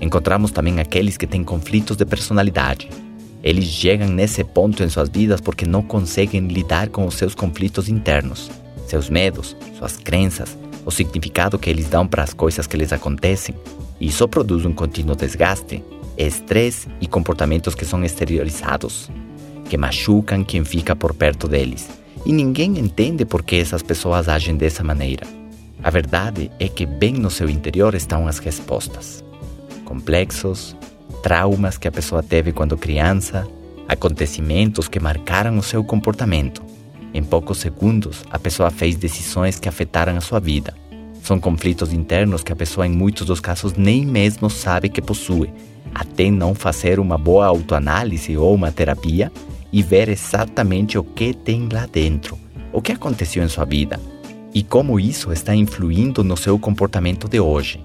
Encontramos também aqueles que têm conflitos de personalidade. Eles chegam nesse ponto em suas vidas porque não conseguem lidar com os seus conflitos internos, seus medos, suas crenças, o significado que eles dão para as coisas que lhes acontecem. Isso produz um contínuo desgaste, estresse e comportamentos que são exteriorizados, que machucam quem fica por perto deles. E ninguém entende por que essas pessoas agem dessa maneira. A verdade é que bem no seu interior estão as respostas. Complexos, traumas que a pessoa teve quando criança, acontecimentos que marcaram o seu comportamento. Em poucos segundos, a pessoa fez decisões que afetaram a sua vida. São conflitos internos que a pessoa, em muitos dos casos, nem mesmo sabe que possui, até não fazer uma boa autoanálise ou uma terapia e ver exatamente o que tem lá dentro, o que aconteceu em sua vida e como isso está influindo no seu comportamento de hoje.